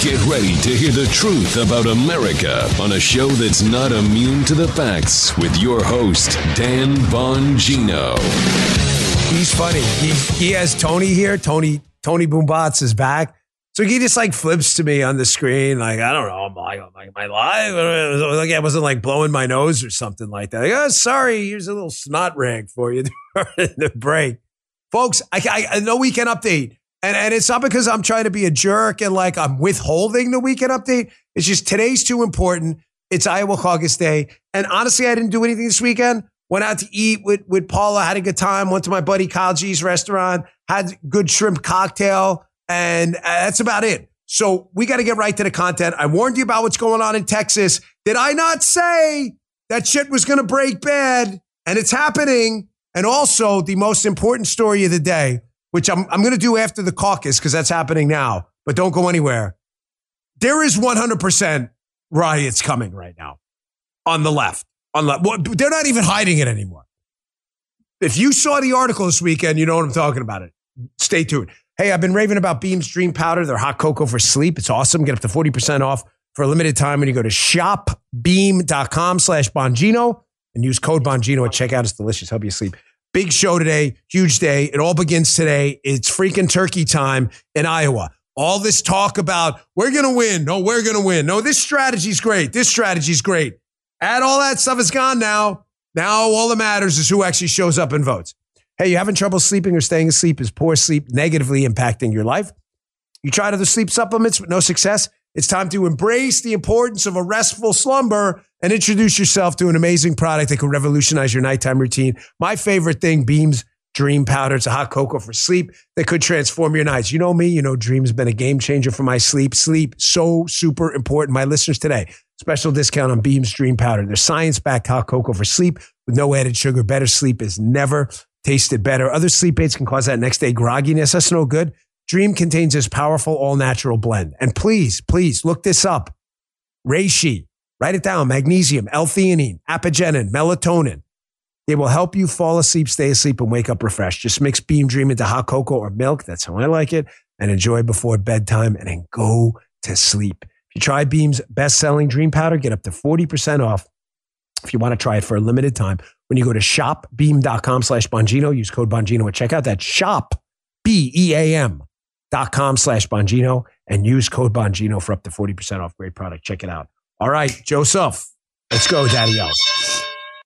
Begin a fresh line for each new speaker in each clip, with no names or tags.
Get ready to hear the truth about America on a show that's not immune to the facts with your host, Dan Bongino.
He's funny. He, he has Tony here. Tony Tony Boombots is back. So he just like flips to me on the screen, like, I don't know, I'm like, am I, my, my live. Like I wasn't like blowing my nose or something like that. Like, oh, sorry, here's a little snot rag for you during the break. Folks, I, I, no weekend update. And, and it's not because I'm trying to be a jerk and like I'm withholding the weekend update. It's just today's too important. It's Iowa Caucus Day. And honestly, I didn't do anything this weekend. Went out to eat with, with Paula, had a good time. Went to my buddy Kyle G's restaurant, had good shrimp cocktail, and that's about it. So we got to get right to the content. I warned you about what's going on in Texas. Did I not say that shit was going to break bad? And it's happening. And also, the most important story of the day, which I'm, I'm going to do after the caucus because that's happening now, but don't go anywhere. There is 100% riots coming right now on the left. On the, well, they're not even hiding it anymore. If you saw the article this weekend, you know what I'm talking about. It. Stay tuned. Hey, I've been raving about Beams Dream Powder. They're hot cocoa for sleep. It's awesome. Get up to 40% off for a limited time when you go to shopbeam.com slash Bongino and use code Bongino at checkout. It's delicious. Help you sleep. Big show today, huge day. It all begins today. It's freaking turkey time in Iowa. All this talk about we're going to win. No, we're going to win. No, this strategy's great. This strategy's great. Add all that stuff is gone now. Now all that matters is who actually shows up and votes. Hey, you having trouble sleeping or staying asleep? Is poor sleep negatively impacting your life? You tried other sleep supplements with no success? It's time to embrace the importance of a restful slumber and introduce yourself to an amazing product that can revolutionize your nighttime routine. My favorite thing, Beams Dream Powder. It's a hot cocoa for sleep that could transform your nights. You know me, you know Dream's been a game changer for my sleep. Sleep, so super important. My listeners today, special discount on Beams Dream Powder. They're science-backed hot cocoa for sleep with no added sugar. Better sleep is never tasted better. Other sleep aids can cause that next day grogginess. That's no good. Dream contains this powerful all natural blend. And please, please look this up. Reishi, write it down. Magnesium, L-theanine, apigenin, melatonin. They will help you fall asleep, stay asleep, and wake up refreshed. Just mix Beam Dream into hot cocoa or milk. That's how I like it. And enjoy before bedtime and then go to sleep. If you try Beam's best selling dream powder, get up to 40% off if you want to try it for a limited time. When you go to shopbeam.com slash Bongino, use code Bongino at checkout. That's shop, B E A M dot com slash Bongino and use code Bongino for up to 40% off. Great product. Check it out. All right, Joseph, let's go, Daddy O.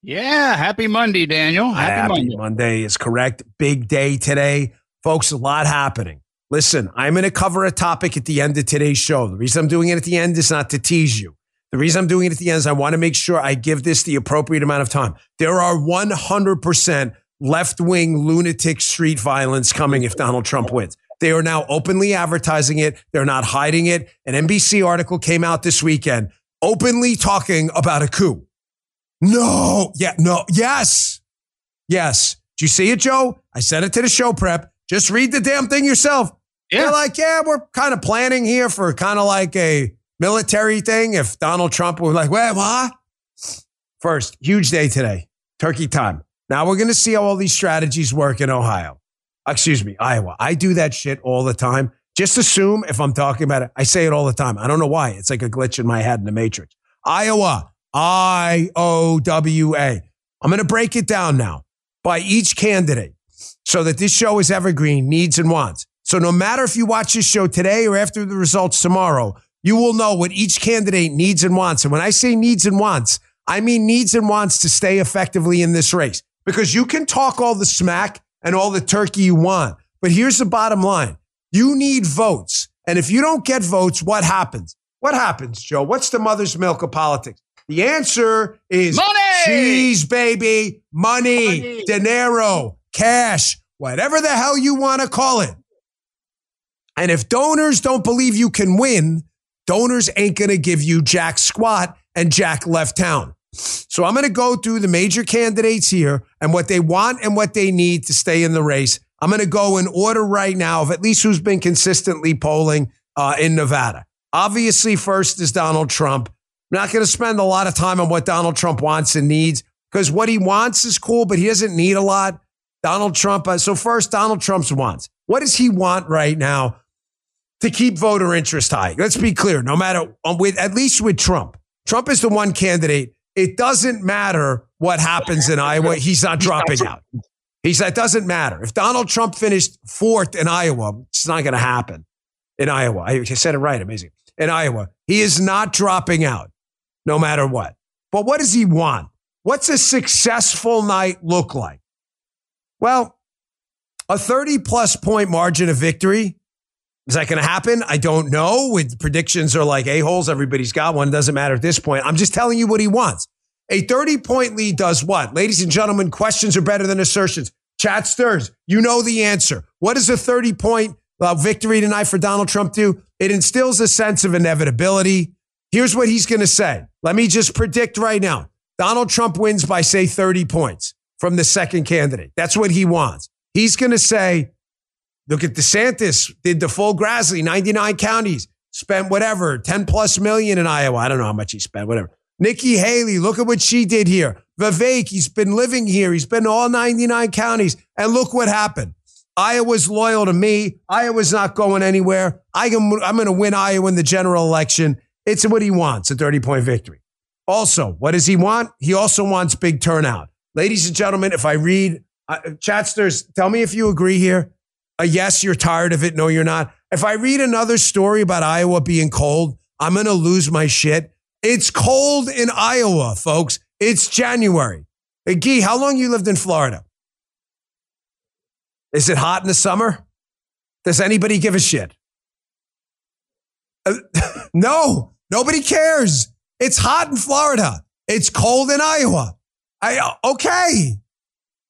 Yeah, happy Monday, Daniel. Happy,
Happy
Monday.
Monday is correct. Big day today. Folks, a lot happening. Listen, I'm going to cover a topic at the end of today's show. The reason I'm doing it at the end is not to tease you. The reason I'm doing it at the end is I want to make sure I give this the appropriate amount of time. There are 100% left wing lunatic street violence coming if Donald Trump wins. They are now openly advertising it. They're not hiding it. An NBC article came out this weekend openly talking about a coup. No. Yeah. No. Yes. Yes. Do you see it, Joe? I sent it to the show prep. Just read the damn thing yourself.
Yeah.
They're like, yeah, we're kind of planning here for kind of like a military thing. If Donald Trump were like, wait, what? First, huge day today, turkey time. Now we're going to see how all these strategies work in Ohio. Excuse me, Iowa. I do that shit all the time. Just assume if I'm talking about it, I say it all the time. I don't know why. It's like a glitch in my head in the matrix. Iowa, I O W A. I'm going to break it down now by each candidate so that this show is evergreen, needs and wants. So no matter if you watch this show today or after the results tomorrow, you will know what each candidate needs and wants. And when I say needs and wants, I mean needs and wants to stay effectively in this race because you can talk all the smack and all the turkey you want. But here's the bottom line. You need votes. And if you don't get votes, what happens? What happens, Joe? What's the mother's milk of politics? The answer is
Money!
cheese, baby, money,
Money.
dinero, cash, whatever the hell you want to call it. And if donors don't believe you can win, donors ain't going to give you Jack squat and Jack left town. So I'm going to go through the major candidates here and what they want and what they need to stay in the race. I'm going to go in order right now of at least who's been consistently polling uh, in Nevada. Obviously, first is Donald Trump. I'm not going to spend a lot of time on what Donald Trump wants and needs because what he wants is cool, but he doesn't need a lot. Donald Trump. Uh, so first, Donald Trump's wants. What does he want right now to keep voter interest high. Let's be clear. No matter um, with at least with Trump, Trump is the one candidate. It doesn't matter what happens in Iowa. He's not dropping out. He said it doesn't matter. If Donald Trump finished fourth in Iowa, it's not going to happen in Iowa. I said it right. Amazing. In Iowa, he is not dropping out no matter what. But what does he want? What's a successful night look like? Well, a 30 plus point margin of victory. Is that going to happen? I don't know. With predictions are like a-holes. Everybody's got one. Doesn't matter at this point. I'm just telling you what he wants. A 30 point lead does what? Ladies and gentlemen, questions are better than assertions. Chat stirs. You know the answer. What does a 30 point uh, victory tonight for Donald Trump do? It instills a sense of inevitability. Here's what he's going to say. Let me just predict right now. Donald Trump wins by, say, 30 points from the second candidate. That's what he wants. He's going to say, look at DeSantis, did the full Grassley, 99 counties, spent whatever, 10 plus million in Iowa. I don't know how much he spent, whatever. Nikki Haley, look at what she did here. Vivek, he's been living here. He's been all 99 counties. And look what happened. Iowa's loyal to me. Iowa's not going anywhere. I am, I'm going to win Iowa in the general election. It's what he wants, a 30 point victory. Also, what does he want? He also wants big turnout. Ladies and gentlemen, if I read, uh, chatsters, tell me if you agree here. A yes, you're tired of it. No, you're not. If I read another story about Iowa being cold, I'm going to lose my shit. It's cold in Iowa, folks. It's January. Hey, Guy, how long you lived in Florida? Is it hot in the summer? Does anybody give a shit? Uh, no, nobody cares. It's hot in Florida. It's cold in Iowa. I uh, okay.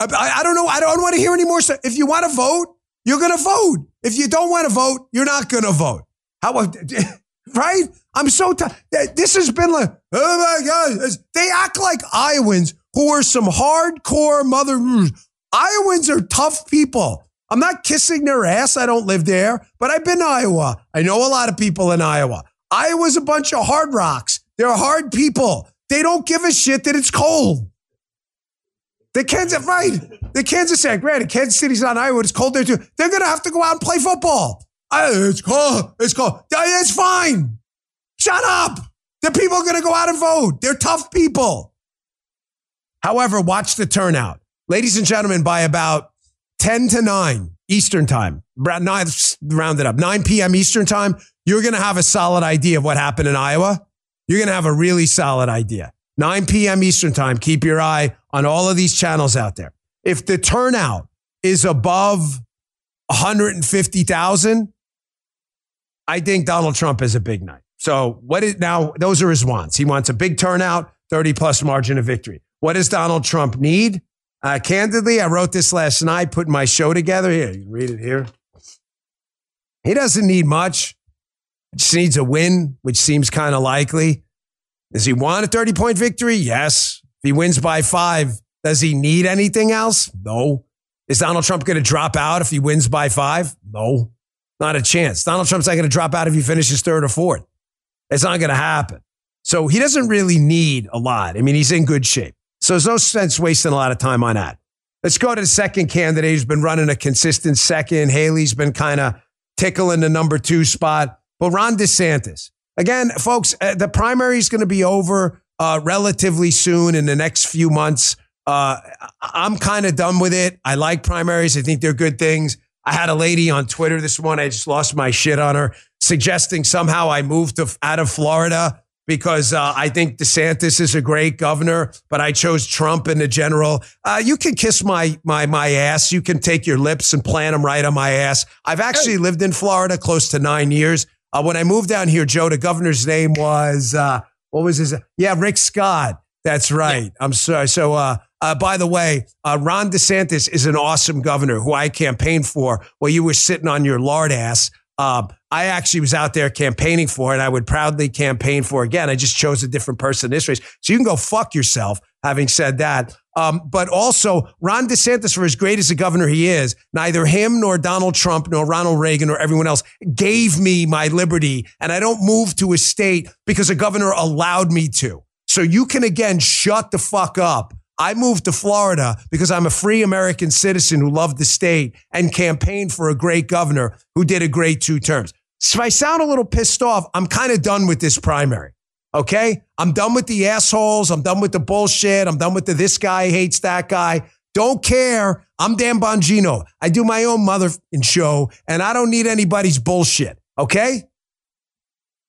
I, I don't know. I don't want to hear any more. If you want to vote, you're going to vote. If you don't want to vote, you're not going to vote. How right? I'm so tired. This has been like, oh my God. They act like Iowans who are some hardcore mother. Iowans are tough people. I'm not kissing their ass. I don't live there, but I've been to Iowa. I know a lot of people in Iowa. Iowa's a bunch of hard rocks. They're hard people. They don't give a shit that it's cold. The Kansas, right? The Kansas City, granted, Kansas City's not Iowa. It's cold there too. They're going to have to go out and play football. it's cold. It's cold. It's fine. Shut up. The people are going to go out and vote. They're tough people. However, watch the turnout. Ladies and gentlemen, by about 10 to 9 Eastern time, nine, round it up, 9 p.m. Eastern time, you're going to have a solid idea of what happened in Iowa. You're going to have a really solid idea. 9 p.m. Eastern time. Keep your eye on all of these channels out there. If the turnout is above 150,000, I think Donald Trump has a big night. So what is now? Those are his wants. He wants a big turnout, 30 plus margin of victory. What does Donald Trump need? Uh, candidly, I wrote this last night, putting my show together. Here, you can read it here. He doesn't need much. Just needs a win, which seems kind of likely. Does he want a 30 point victory? Yes. If he wins by five, does he need anything else? No. Is Donald Trump going to drop out if he wins by five? No, not a chance. Donald Trump's not going to drop out if he finishes third or fourth. It's not going to happen. So he doesn't really need a lot. I mean, he's in good shape. So there's no sense wasting a lot of time on that. Let's go to the second candidate who's been running a consistent second. Haley's been kind of tickling the number two spot. But Ron DeSantis, Again, folks, uh, the primary is going to be over uh, relatively soon in the next few months. Uh, I'm kind of done with it. I like primaries. I think they're good things. I had a lady on Twitter this morning. I just lost my shit on her, suggesting somehow I moved to, out of Florida because uh, I think DeSantis is a great governor, but I chose Trump in the general. Uh, you can kiss my my my ass. You can take your lips and plant them right on my ass. I've actually lived in Florida close to nine years. Uh, when I moved down here, Joe, the governor's name was, uh, what was his? Yeah, Rick Scott. That's right. Yeah. I'm sorry. So, uh, uh, by the way, uh, Ron DeSantis is an awesome governor who I campaigned for while you were sitting on your lard ass. Um, I actually was out there campaigning for, and I would proudly campaign for again. I just chose a different person in this race. So you can go fuck yourself. Having said that, um, but also Ron DeSantis, for as great as a governor he is, neither him nor Donald Trump nor Ronald Reagan or everyone else gave me my liberty, and I don't move to a state because a governor allowed me to. So you can again shut the fuck up I moved to Florida because I'm a free American citizen who loved the state and campaigned for a great governor who did a great two terms. So if I sound a little pissed off, I'm kind of done with this primary. Okay. I'm done with the assholes. I'm done with the bullshit. I'm done with the this guy hates that guy. Don't care. I'm Dan Bongino. I do my own mother show and I don't need anybody's bullshit. Okay.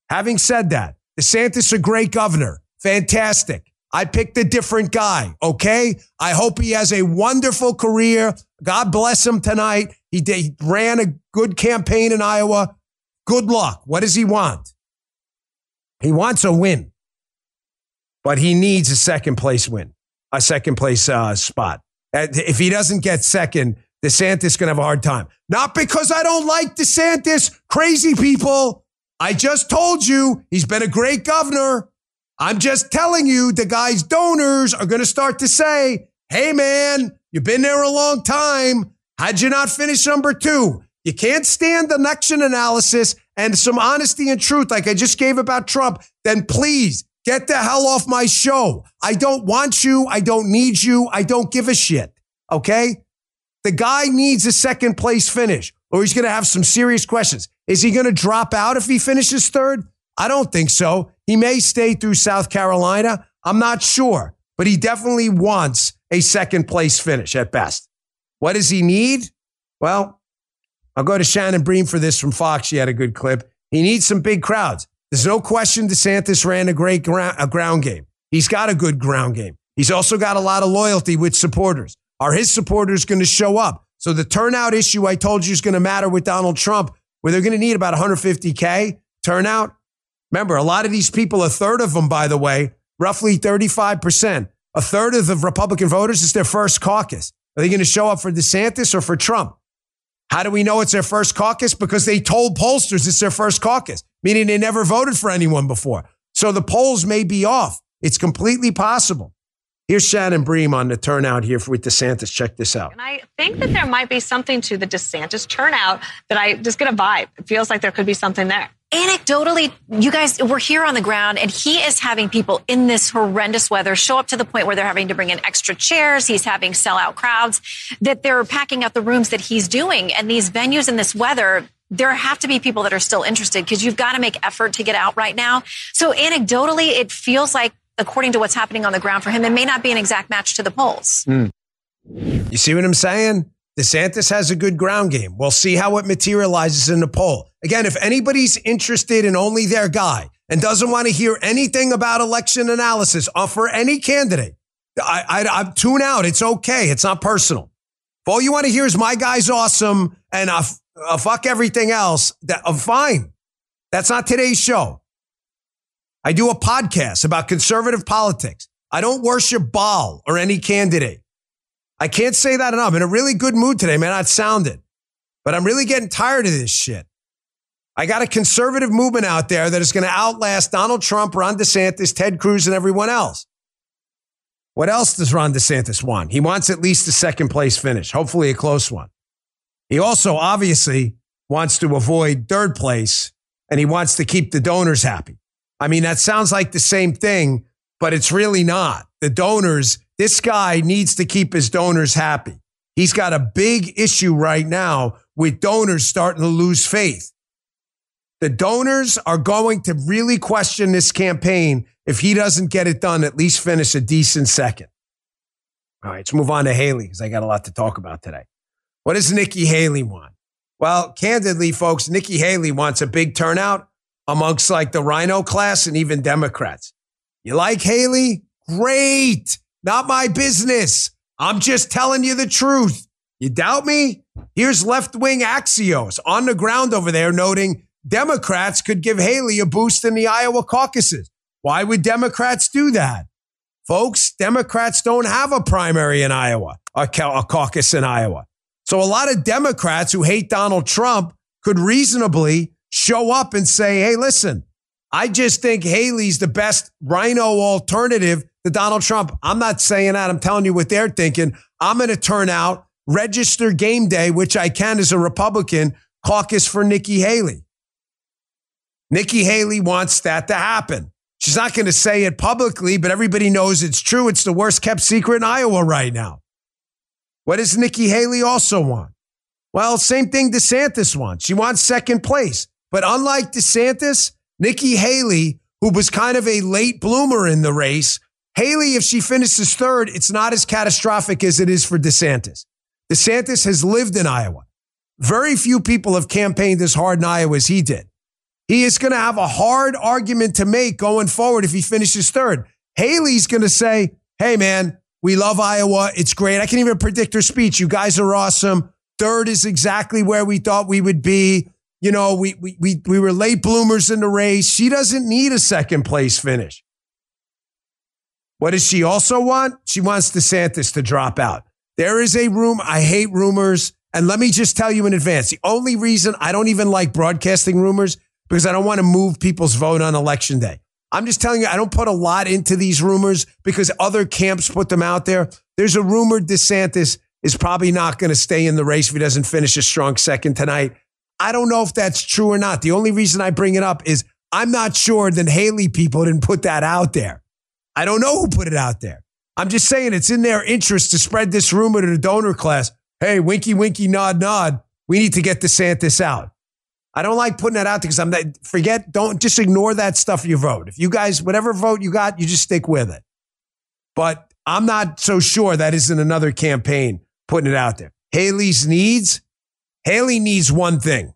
Having said that, DeSantis a great governor. Fantastic. I picked a different guy. Okay. I hope he has a wonderful career. God bless him tonight. He, did, he ran a good campaign in Iowa. Good luck. What does he want? He wants a win, but he needs a second place win, a second place uh, spot. If he doesn't get second, DeSantis going to have a hard time. Not because I don't like DeSantis, crazy people. I just told you he's been a great governor. I'm just telling you the guy's donors are going to start to say, hey, man, you've been there a long time. How'd you not finish number two? You can't stand election analysis and some honesty and truth like I just gave about Trump. Then please get the hell off my show. I don't want you. I don't need you. I don't give a shit. Okay. The guy needs a second place finish or he's going to have some serious questions. Is he going to drop out if he finishes third? I don't think so. He may stay through South Carolina. I'm not sure, but he definitely wants a second place finish at best. What does he need? Well, I'll go to Shannon Bream for this from Fox. She had a good clip. He needs some big crowds. There's no question DeSantis ran a great ground, a ground game. He's got a good ground game. He's also got a lot of loyalty with supporters. Are his supporters going to show up? So the turnout issue I told you is going to matter with Donald Trump, where they're going to need about 150K turnout. Remember, a lot of these people, a third of them, by the way, roughly 35%, a third of the Republican voters is their first caucus. Are they going to show up for DeSantis or for Trump? How do we know it's their first caucus? Because they told pollsters it's their first caucus, meaning they never voted for anyone before. So the polls may be off. It's completely possible. Here's Shannon Bream on the turnout here with DeSantis. Check this out.
And I think that there might be something to the DeSantis turnout that I just get a vibe. It feels like there could be something there
anecdotally, you guys, we're here on the ground and he is having people in this horrendous weather show up to the point where they're having to bring in extra chairs. He's having sellout crowds that they're packing out the rooms that he's doing. And these venues in this weather, there have to be people that are still interested because you've got to make effort to get out right now. So anecdotally, it feels like according to what's happening on the ground for him, it may not be an exact match to the polls. Mm.
You see what I'm saying? DeSantis has a good ground game. We'll see how it materializes in the poll. Again, if anybody's interested in only their guy and doesn't want to hear anything about election analysis for any candidate, I, I, I tune out. It's okay. It's not personal. If all you want to hear is my guy's awesome and uh, fuck everything else, that, I'm fine. That's not today's show. I do a podcast about conservative politics. I don't worship Baal or any candidate. I can't say that enough. I'm in a really good mood today, man. Not sounded, but I'm really getting tired of this shit. I got a conservative movement out there that is going to outlast Donald Trump, Ron DeSantis, Ted Cruz, and everyone else. What else does Ron DeSantis want? He wants at least a second place finish, hopefully a close one. He also obviously wants to avoid third place and he wants to keep the donors happy. I mean, that sounds like the same thing, but it's really not. The donors this guy needs to keep his donors happy. He's got a big issue right now with donors starting to lose faith. The donors are going to really question this campaign if he doesn't get it done, at least finish a decent second. All right, let's move on to Haley because I got a lot to talk about today. What does Nikki Haley want? Well, candidly, folks, Nikki Haley wants a big turnout amongst like the RINO class and even Democrats. You like Haley? Great. Not my business. I'm just telling you the truth. You doubt me? Here's left wing Axios on the ground over there noting Democrats could give Haley a boost in the Iowa caucuses. Why would Democrats do that? Folks, Democrats don't have a primary in Iowa, a, caucus in Iowa. So a lot of Democrats who hate Donald Trump could reasonably show up and say, hey, listen, I just think Haley's the best RINO alternative to Donald Trump. I'm not saying that. I'm telling you what they're thinking. I'm going to turn out, register game day, which I can as a Republican, caucus for Nikki Haley. Nikki Haley wants that to happen. She's not going to say it publicly, but everybody knows it's true. It's the worst kept secret in Iowa right now. What does Nikki Haley also want? Well, same thing DeSantis wants. She wants second place. But unlike DeSantis, Nikki Haley, who was kind of a late bloomer in the race, Haley, if she finishes third, it's not as catastrophic as it is for DeSantis. DeSantis has lived in Iowa. Very few people have campaigned as hard in Iowa as he did. He is going to have a hard argument to make going forward if he finishes third. Haley's going to say, Hey, man, we love Iowa. It's great. I can even predict her speech. You guys are awesome. Third is exactly where we thought we would be. You know, we, we, we, we were late bloomers in the race. She doesn't need a second place finish. What does she also want? She wants DeSantis to drop out. There is a room. I hate rumors. And let me just tell you in advance the only reason I don't even like broadcasting rumors because I don't want to move people's vote on election day. I'm just telling you, I don't put a lot into these rumors because other camps put them out there. There's a rumor DeSantis is probably not going to stay in the race if he doesn't finish a strong second tonight. I don't know if that's true or not. The only reason I bring it up is I'm not sure that Haley people didn't put that out there. I don't know who put it out there. I'm just saying it's in their interest to spread this rumor to the donor class. Hey, winky, winky, nod, nod. We need to get DeSantis out. I don't like putting that out because I'm not, forget, don't just ignore that stuff you vote. If you guys, whatever vote you got, you just stick with it. But I'm not so sure that isn't another campaign putting it out there. Haley's needs, Haley needs one thing.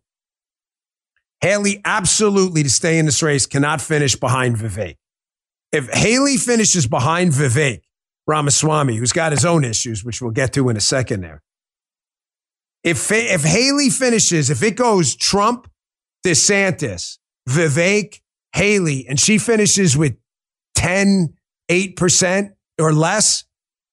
Haley absolutely to stay in this race cannot finish behind Vivek. If Haley finishes behind Vivek Ramaswamy, who's got his own issues, which we'll get to in a second there, if if Haley finishes, if it goes Trump, DeSantis, Vivek, Haley, and she finishes with 10, 8% or less,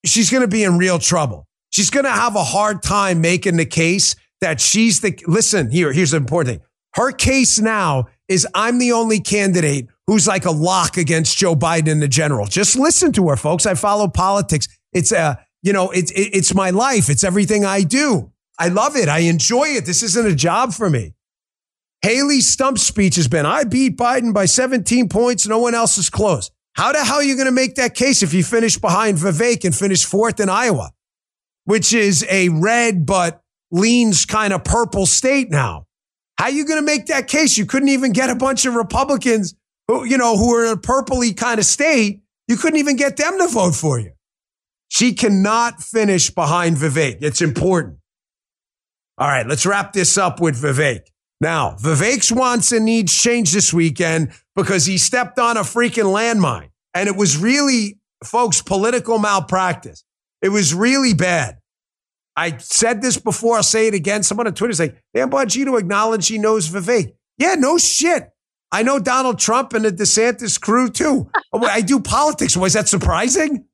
she's going to be in real trouble. She's going to have a hard time making the case that she's the, listen, here, here's the important thing. Her case now is I'm the only candidate who's like a lock against Joe Biden in the general. Just listen to her, folks. I follow politics. It's a, uh, you know, it's, it's my life. It's everything I do. I love it. I enjoy it. This isn't a job for me. Haley's stump speech has been I beat Biden by 17 points. No one else is close. How the hell are you going to make that case if you finish behind Vivek and finish fourth in Iowa, which is a red but leans kind of purple state now? How are you going to make that case? You couldn't even get a bunch of Republicans who, you know, who are in a purpley kind of state. You couldn't even get them to vote for you. She cannot finish behind Vivek. It's important. All right, let's wrap this up with Vivek. Now, Vivek's wants and needs change this weekend because he stepped on a freaking landmine. And it was really, folks, political malpractice. It was really bad. I said this before, I'll say it again. Someone on Twitter is like, Dan Bongino acknowledged he knows Vivek. Yeah, no shit. I know Donald Trump and the DeSantis crew too. Oh, I do politics. Was that surprising?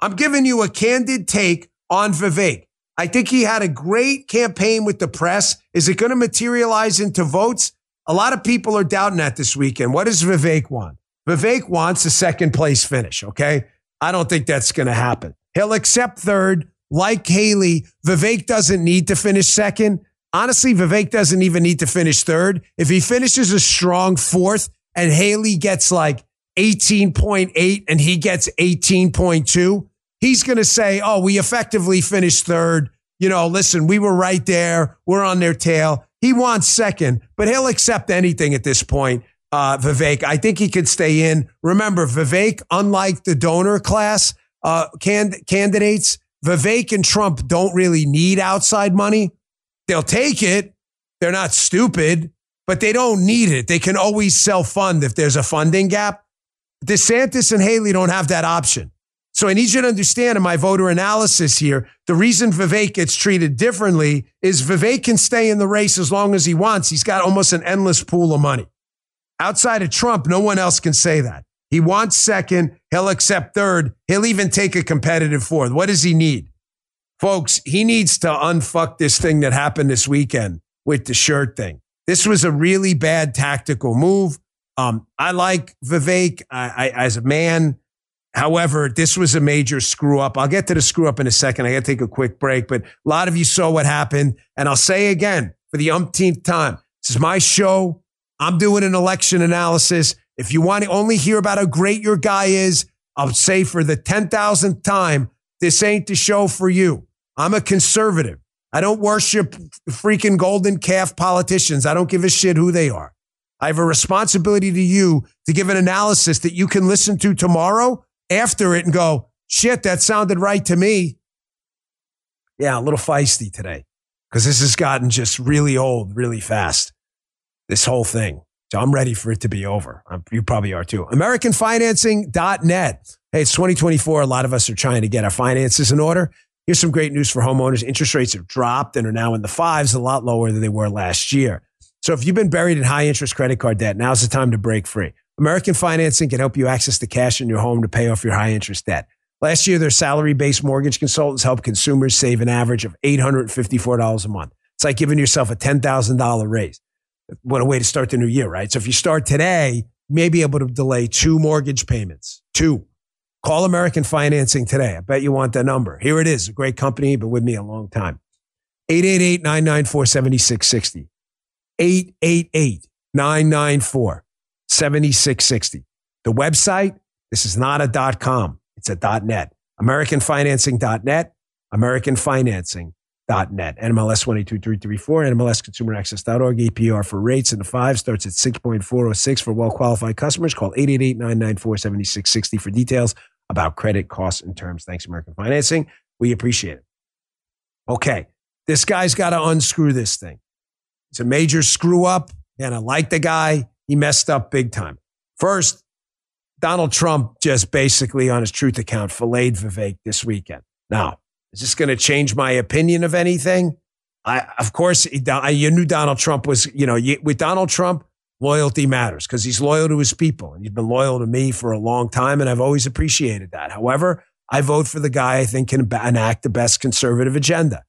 I'm giving you a candid take on Vivek. I think he had a great campaign with the press. Is it going to materialize into votes? A lot of people are doubting that this weekend. What does Vivek want? Vivek wants a second place finish. Okay. I don't think that's going to happen. He'll accept third. Like Haley, Vivek doesn't need to finish second. Honestly, Vivek doesn't even need to finish third. If he finishes a strong fourth and Haley gets like 18.8 and he gets 18.2, he's going to say, oh, we effectively finished third. You know, listen, we were right there. We're on their tail. He wants second, but he'll accept anything at this point. Uh, Vivek, I think he could stay in. Remember, Vivek, unlike the donor class uh, can- candidates, Vivek and Trump don't really need outside money. They'll take it. They're not stupid, but they don't need it. They can always self fund if there's a funding gap. DeSantis and Haley don't have that option. So I need you to understand in my voter analysis here, the reason Vivek gets treated differently is Vivek can stay in the race as long as he wants. He's got almost an endless pool of money. Outside of Trump, no one else can say that. He wants second. He'll accept third. He'll even take a competitive fourth. What does he need? Folks, he needs to unfuck this thing that happened this weekend with the shirt thing. This was a really bad tactical move. Um, I like Vivek I, I, as a man. However, this was a major screw up. I'll get to the screw up in a second. I got to take a quick break, but a lot of you saw what happened. And I'll say again for the umpteenth time, this is my show. I'm doing an election analysis. If you want to only hear about how great your guy is, I'll say for the 10,000th time, this ain't the show for you. I'm a conservative. I don't worship freaking golden calf politicians. I don't give a shit who they are. I have a responsibility to you to give an analysis that you can listen to tomorrow after it and go, shit, that sounded right to me. Yeah, a little feisty today because this has gotten just really old really fast. This whole thing. So I'm ready for it to be over. You probably are too. AmericanFinancing.net. Hey, it's 2024. A lot of us are trying to get our finances in order. Here's some great news for homeowners. Interest rates have dropped and are now in the fives, a lot lower than they were last year. So if you've been buried in high interest credit card debt, now's the time to break free. American Financing can help you access the cash in your home to pay off your high interest debt. Last year, their salary based mortgage consultants helped consumers save an average of $854 a month. It's like giving yourself a $10,000 raise. What a way to start the new year, right? So if you start today, you may be able to delay two mortgage payments. Two. Call American Financing today. I bet you want that number. Here it is. A great company, been with me a long time. 888 994 7660. 888 994 7660. The website, this is not a dot com, it's a dot net. AmericanFinancing.net, AmericanFinancing.net. NMLS 122334, NMLSConsumerAccess.org, APR for rates in the five starts at 6.406 for well qualified customers. Call 888 994 7660 for details about credit costs and terms. Thanks, American Financing. We appreciate it. Okay, this guy's got to unscrew this thing. It's a major screw up, and I like the guy. He messed up big time. First, Donald Trump just basically on his truth account filleted Vivek this weekend. Now, is this going to change my opinion of anything? I, of course, you knew Donald Trump was, you know, with Donald Trump, loyalty matters because he's loyal to his people. And he's been loyal to me for a long time, and I've always appreciated that. However, I vote for the guy I think can enact the best conservative agenda.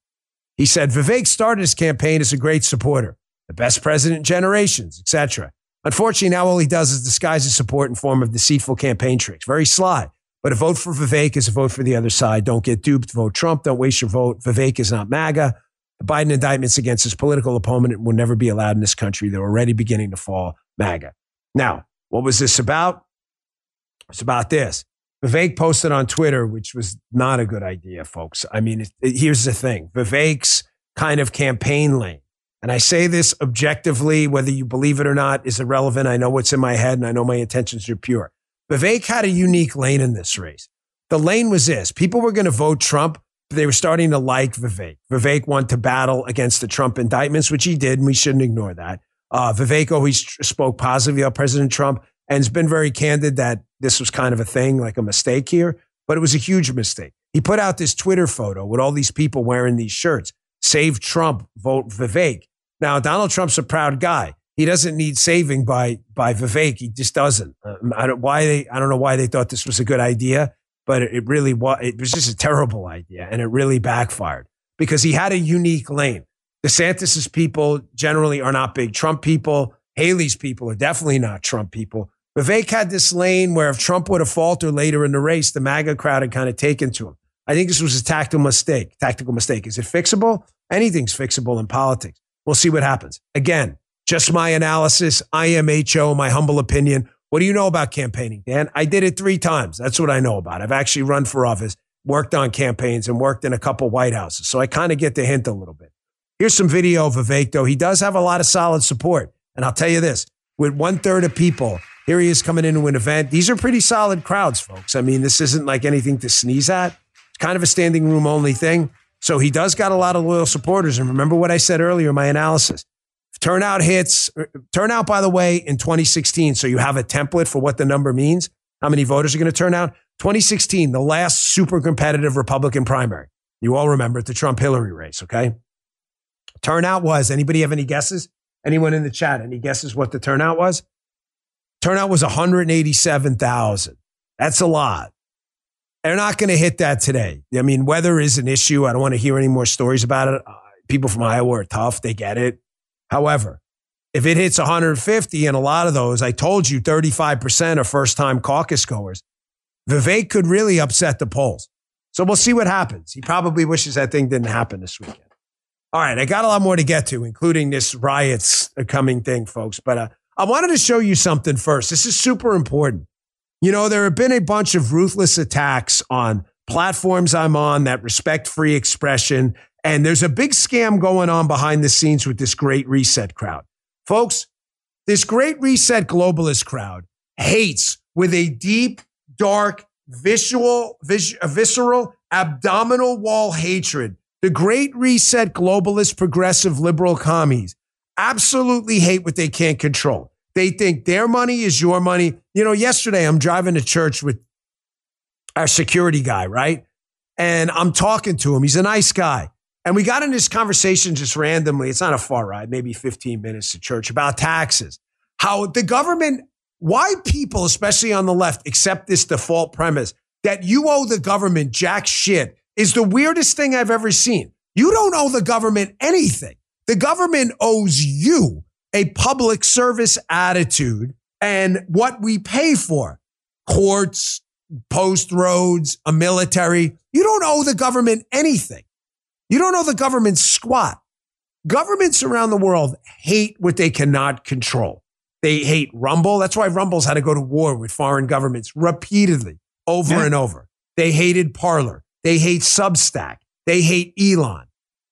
He said Vivek started his campaign as a great supporter, the best president in generations, etc. Unfortunately, now all he does is disguise his support in form of deceitful campaign tricks. Very sly. But a vote for Vivek is a vote for the other side. Don't get duped. Vote Trump. Don't waste your vote. Vivek is not MAGA. The Biden indictments against his political opponent will never be allowed in this country. They're already beginning to fall MAGA. Now, what was this about? It's about this. Vivek posted on Twitter, which was not a good idea, folks. I mean, it, it, here's the thing Vivek's kind of campaign lane, and I say this objectively, whether you believe it or not, is irrelevant. I know what's in my head and I know my intentions are pure. Vivek had a unique lane in this race. The lane was this people were going to vote Trump but they were starting to like Vivek. Vivek wanted to battle against the Trump indictments, which he did, and we shouldn't ignore that. Uh, Vivek always spoke positively about President Trump and has been very candid that this was kind of a thing, like a mistake here, but it was a huge mistake. He put out this Twitter photo with all these people wearing these shirts Save Trump, vote Vivek. Now, Donald Trump's a proud guy. He doesn't need saving by, by Vivek. He just doesn't. Um, I, don't, why they, I don't know why they thought this was a good idea but it really was, it was just a terrible idea and it really backfired because he had a unique lane. DeSantis's people generally are not big Trump people. Haley's people are definitely not Trump people. Vivek had this lane where if Trump would have faltered later in the race, the MAGA crowd had kind of taken to him. I think this was a tactical mistake. Tactical mistake. Is it fixable? Anything's fixable in politics. We'll see what happens. Again, just my analysis, IMHO, my humble opinion. What do you know about campaigning, Dan? I did it three times. That's what I know about. I've actually run for office, worked on campaigns, and worked in a couple White Houses. So I kind of get the hint a little bit. Here's some video of Vivek, though. He does have a lot of solid support. And I'll tell you this with one third of people, here he is coming into an event. These are pretty solid crowds, folks. I mean, this isn't like anything to sneeze at. It's kind of a standing room only thing. So he does got a lot of loyal supporters. And remember what I said earlier, my analysis. Turnout hits, turnout, by the way, in 2016. So you have a template for what the number means, how many voters are going to turn out. 2016, the last super competitive Republican primary. You all remember the Trump Hillary race, okay? Turnout was, anybody have any guesses? Anyone in the chat, any guesses what the turnout was? Turnout was 187,000. That's a lot. They're not going to hit that today. I mean, weather is an issue. I don't want to hear any more stories about it. Uh, people from Iowa are tough. They get it. However, if it hits 150, and a lot of those, I told you 35% are first time caucus goers, Vivek could really upset the polls. So we'll see what happens. He probably wishes that thing didn't happen this weekend. All right, I got a lot more to get to, including this riots coming thing, folks. But uh, I wanted to show you something first. This is super important. You know, there have been a bunch of ruthless attacks on platforms I'm on that respect free expression and there's a big scam going on behind the scenes with this great reset crowd. Folks, This great reset globalist crowd hates with a deep, dark, visual, vis- visceral, abdominal wall hatred. The great reset globalist, progressive, liberal commies absolutely hate what they can't control. They think their money is your money. You know, yesterday I'm driving to church with our security guy, right? And I'm talking to him. He's a nice guy. And we got in this conversation just randomly. It's not a far ride, maybe 15 minutes to church about taxes. How the government, why people, especially on the left, accept this default premise that you owe the government jack shit is the weirdest thing I've ever seen. You don't owe the government anything. The government owes you a public service attitude and what we pay for courts, post roads, a military. You don't owe the government anything. You don't know the government squat. Governments around the world hate what they cannot control. They hate Rumble. That's why Rumble's had to go to war with foreign governments repeatedly, over yeah. and over. They hated Parler. They hate Substack. They hate Elon.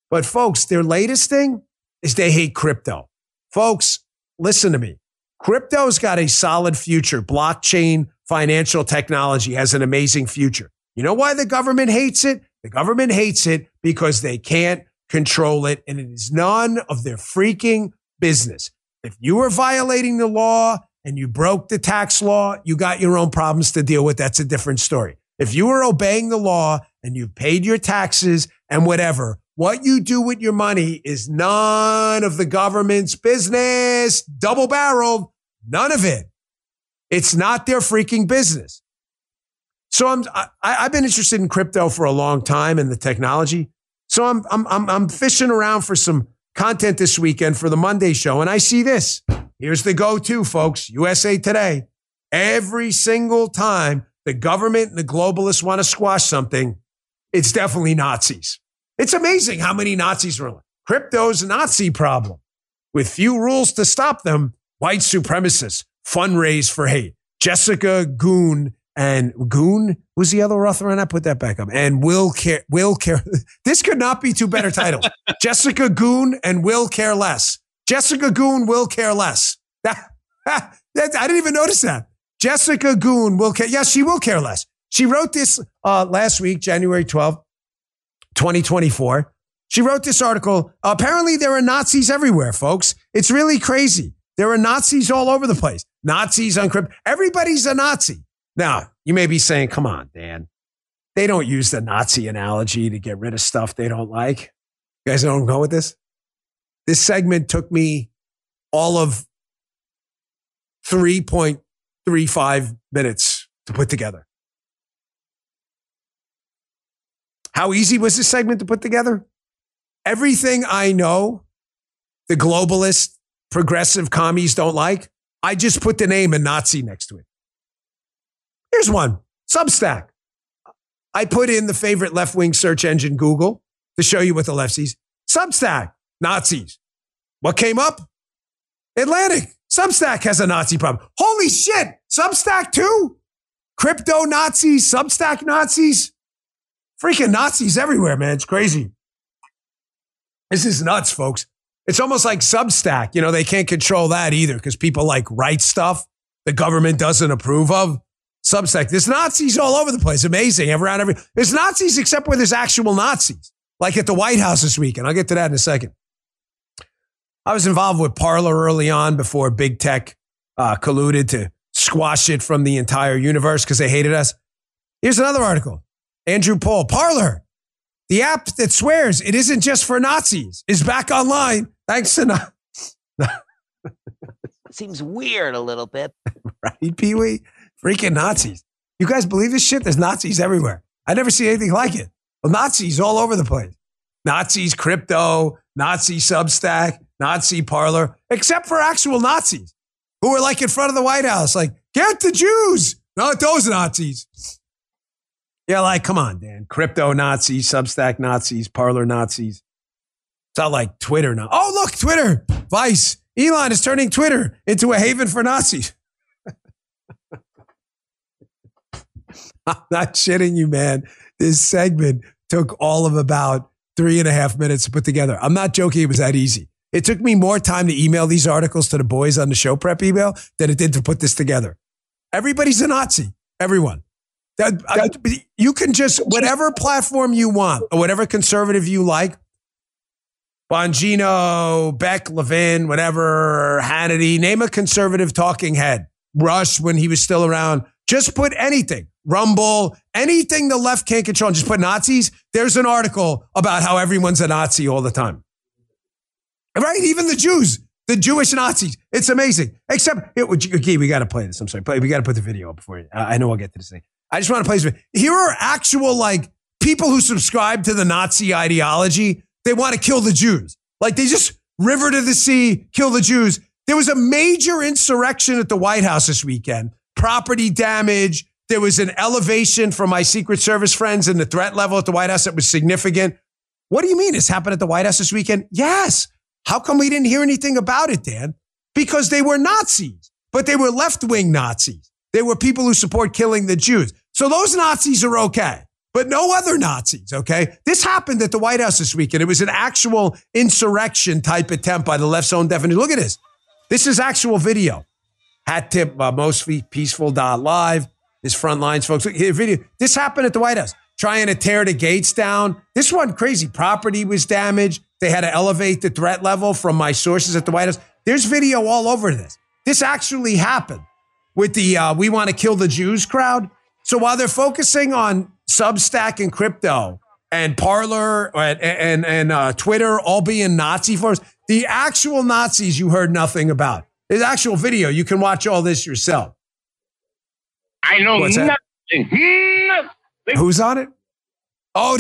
But folks, their latest thing is they hate crypto. Folks, listen to me. Crypto's got a solid future. Blockchain financial technology has an amazing future. You know why the government hates it? The government hates it because they can't control it and it is none of their freaking business. If you were violating the law and you broke the tax law, you got your own problems to deal with. That's a different story. If you were obeying the law and you paid your taxes and whatever, what you do with your money is none of the government's business, double barreled, none of it. It's not their freaking business. So I'm, I, I've been interested in crypto for a long time and the technology. So I'm, I'm, I'm, I'm fishing around for some content this weekend for the Monday show. And I see this. Here's the go to, folks USA Today. Every single time the government and the globalists want to squash something, it's definitely Nazis. It's amazing how many Nazis are. Crypto's Nazi problem. With few rules to stop them, white supremacists fundraise for hate. Jessica Goon and Goon was the other author on that. Put that back up. And Will care. Will care. This could not be two better titles. Jessica Goon and Will care less. Jessica Goon will care less. That, that, I didn't even notice that. Jessica Goon will care. Yes, she will care less. She wrote this uh, last week, January 12th, 2024. She wrote this article. Apparently, there are Nazis everywhere, folks. It's really crazy. There are Nazis all over the place. Nazis on crypto. Everybody's a Nazi. Now, you may be saying, come on, Dan. They don't use the Nazi analogy to get rid of stuff they don't like. You guys don't go with this? This segment took me all of 3.35 minutes to put together. How easy was this segment to put together? Everything I know the globalist, progressive commies don't like, I just put the name a Nazi next to it. Here's one Substack. I put in the favorite left wing search engine, Google, to show you what the left sees. Substack, Nazis. What came up? Atlantic. Substack has a Nazi problem. Holy shit. Substack too? Crypto Nazis, Substack Nazis. Freaking Nazis everywhere, man. It's crazy. This is nuts, folks. It's almost like Substack. You know, they can't control that either because people like write stuff the government doesn't approve of. Substack. There's Nazis all over the place. Amazing. Around every, there's Nazis except where there's actual Nazis, like at the White House this weekend. I'll get to that in a second. I was involved with Parler early on before big tech uh, colluded to squash it from the entire universe because they hated us. Here's another article. Andrew Paul, Parler, the app that swears it isn't just for Nazis, is back online thanks to. Na-
Seems weird a little bit.
right, Pee Wee? Freaking Nazis. You guys believe this shit? There's Nazis everywhere. I never see anything like it. Well, Nazis all over the place. Nazis, crypto, Nazi Substack, Nazi Parler, except for actual Nazis who were like in front of the White House, like, get the Jews, not those Nazis. Yeah, like, come on, Dan. Crypto Nazis, Substack Nazis, Parler Nazis. It's not like Twitter now. Oh, look, Twitter, Vice. Elon is turning Twitter into a haven for Nazis. I'm not shitting you, man. This segment took all of about three and a half minutes to put together. I'm not joking. It was that easy. It took me more time to email these articles to the boys on the show prep email than it did to put this together. Everybody's a Nazi. Everyone. That, I, you can just, whatever platform you want or whatever conservative you like, Bongino, Beck, Levin, whatever, Hannity, name a conservative talking head. Rush when he was still around. Just put anything. Rumble, anything the left can't control, just put Nazis. There's an article about how everyone's a Nazi all the time. Right? Even the Jews, the Jewish Nazis. It's amazing. Except, it, okay, we got to play this. I'm sorry. We got to put the video up before you. I know I'll get to this thing. I just want to play this. Here are actual, like, people who subscribe to the Nazi ideology. They want to kill the Jews. Like, they just river to the sea, kill the Jews. There was a major insurrection at the White House this weekend, property damage. There was an elevation from my Secret Service friends in the threat level at the White House that was significant. What do you mean? It's happened at the White House this weekend? Yes. How come we didn't hear anything about it, Dan? Because they were Nazis, but they were left wing Nazis. They were people who support killing the Jews. So those Nazis are okay, but no other Nazis, okay? This happened at the White House this weekend. It was an actual insurrection type attempt by the left's own definition. Look at this. This is actual video. Hat tip, uh, most peaceful live. This front lines, folks. Look, here, video. This happened at the White House, trying to tear the gates down. This one crazy. Property was damaged. They had to elevate the threat level from my sources at the White House. There's video all over this. This actually happened with the uh, "We Want to Kill the Jews" crowd. So while they're focusing on Substack and crypto and Parler and and, and uh, Twitter all being Nazi forms, the actual Nazis you heard nothing about. There's actual video. You can watch all this yourself.
I know What's nothing. nothing.
Who's on it? Oh,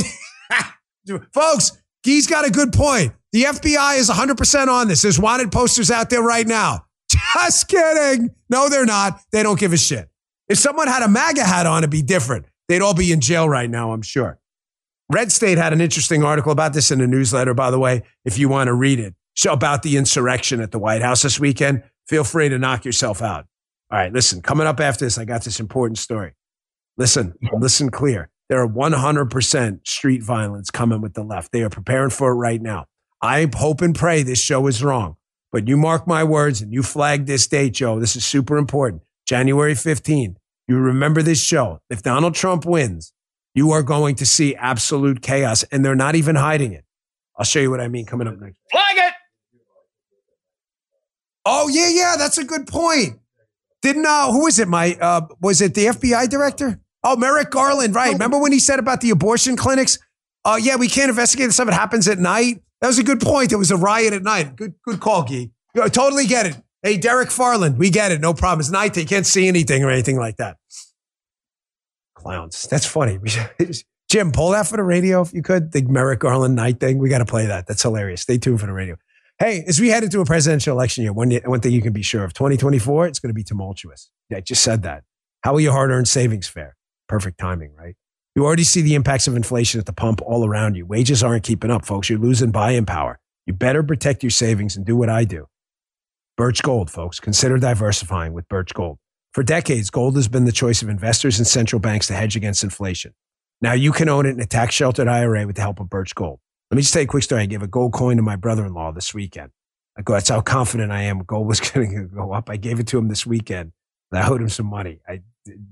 folks, Guy's got a good point. The FBI is 100% on this. There's wanted posters out there right now. Just kidding. No, they're not. They don't give a shit. If someone had a MAGA hat on, it'd be different. They'd all be in jail right now, I'm sure. Red State had an interesting article about this in the newsletter, by the way, if you want to read it. So about the insurrection at the White House this weekend. Feel free to knock yourself out. All right, listen, coming up after this, I got this important story. Listen, listen clear. There are 100% street violence coming with the left. They are preparing for it right now. I hope and pray this show is wrong, but you mark my words and you flag this date, Joe. This is super important. January 15th. You remember this show. If Donald Trump wins, you are going to see absolute chaos, and they're not even hiding it. I'll show you what I mean coming up next.
Flag it.
Oh yeah, yeah, that's a good point. Didn't uh, who was it? My uh, was it the FBI director? Oh, Merrick Garland, right? Remember when he said about the abortion clinics? Oh yeah, we can't investigate this stuff. It happens at night. That was a good point. It was a riot at night. Good, good call, Guy. I totally get it. Hey, Derek Farland, we get it. No problem. It's night. They can't see anything or anything like that. Clowns. That's funny. Jim, pull that for the radio if you could. The Merrick Garland night thing. We got to play that. That's hilarious. Stay tuned for the radio. Hey, as we head into a presidential election year, one, one thing you can be sure of 2024, it's going to be tumultuous. I just said that. How will your hard earned savings fare? Perfect timing, right? You already see the impacts of inflation at the pump all around you. Wages aren't keeping up, folks. You're losing buying power. You better protect your savings and do what I do. Birch Gold, folks. Consider diversifying with Birch Gold. For decades, gold has been the choice of investors and central banks to hedge against inflation. Now you can own it in a tax sheltered IRA with the help of Birch Gold. Let me just tell you a quick story. I gave a gold coin to my brother in law this weekend. I go, that's how confident I am gold was going to go up. I gave it to him this weekend. I owed him some money. I,